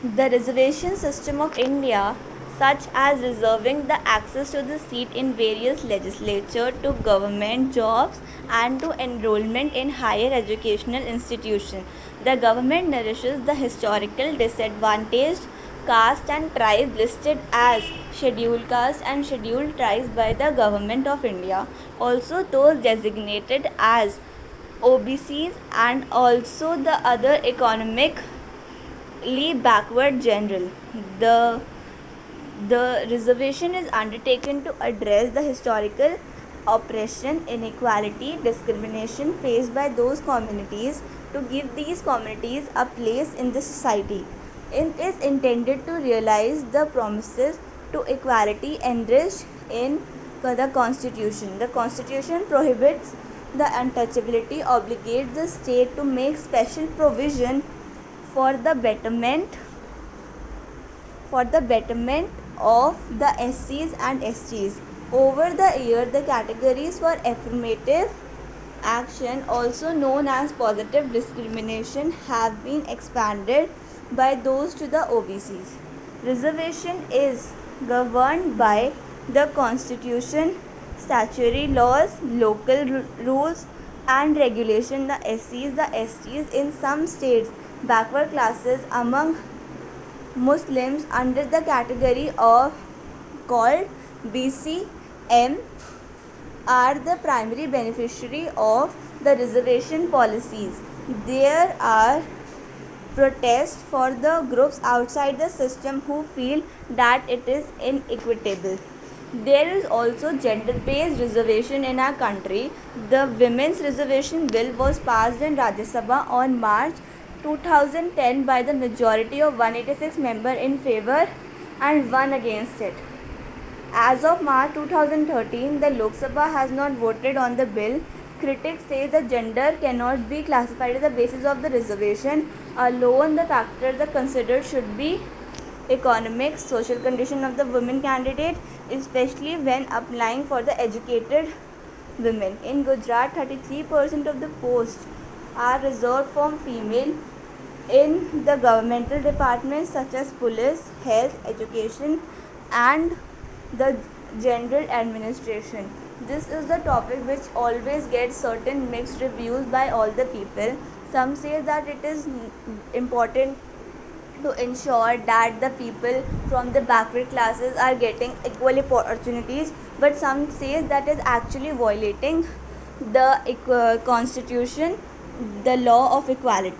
The reservation system of India, such as reserving the access to the seat in various legislature, to government jobs, and to enrollment in higher educational institutions. The government nourishes the historical disadvantaged caste and tribes listed as scheduled caste and scheduled tribes by the government of India. Also those designated as OBCs and also the other economically backward general. The the reservation is undertaken to address the historical oppression, inequality, discrimination faced by those communities to give these communities a place in the society. It is intended to realize the promises to equality enriched in the Constitution. The Constitution prohibits the untouchability, obligates the state to make special provision for the betterment for the betterment of the SCs and STs. Over the year, the categories for affirmative action, also known as positive discrimination, have been expanded by those to the OBCs. Reservation is governed by the Constitution, statutory laws, local rules, and regulation. The SCs, the STs in some states, backward classes among Muslims under the category of called BCM are the primary beneficiary of the reservation policies. There are protests for the groups outside the system who feel that it is inequitable. There is also gender based reservation in our country. The Women's Reservation Bill was passed in Rajya Sabha on March 2010 by the majority of 186 members in favor and one against it. As of March 2013, the Lok Sabha has not voted on the bill. Critics say the gender cannot be classified as the basis of the reservation. Alone, the factors are considered should be economic, social condition of the women candidate, especially when applying for the educated women. In Gujarat, 33% of the posts are reserved for female in the governmental departments such as police, health, education, and the general administration. This is the topic which always gets certain mixed reviews by all the people. Some say that it is important to ensure that the people from the backward classes are getting equal opportunities but some says that is actually violating the constitution the law of equality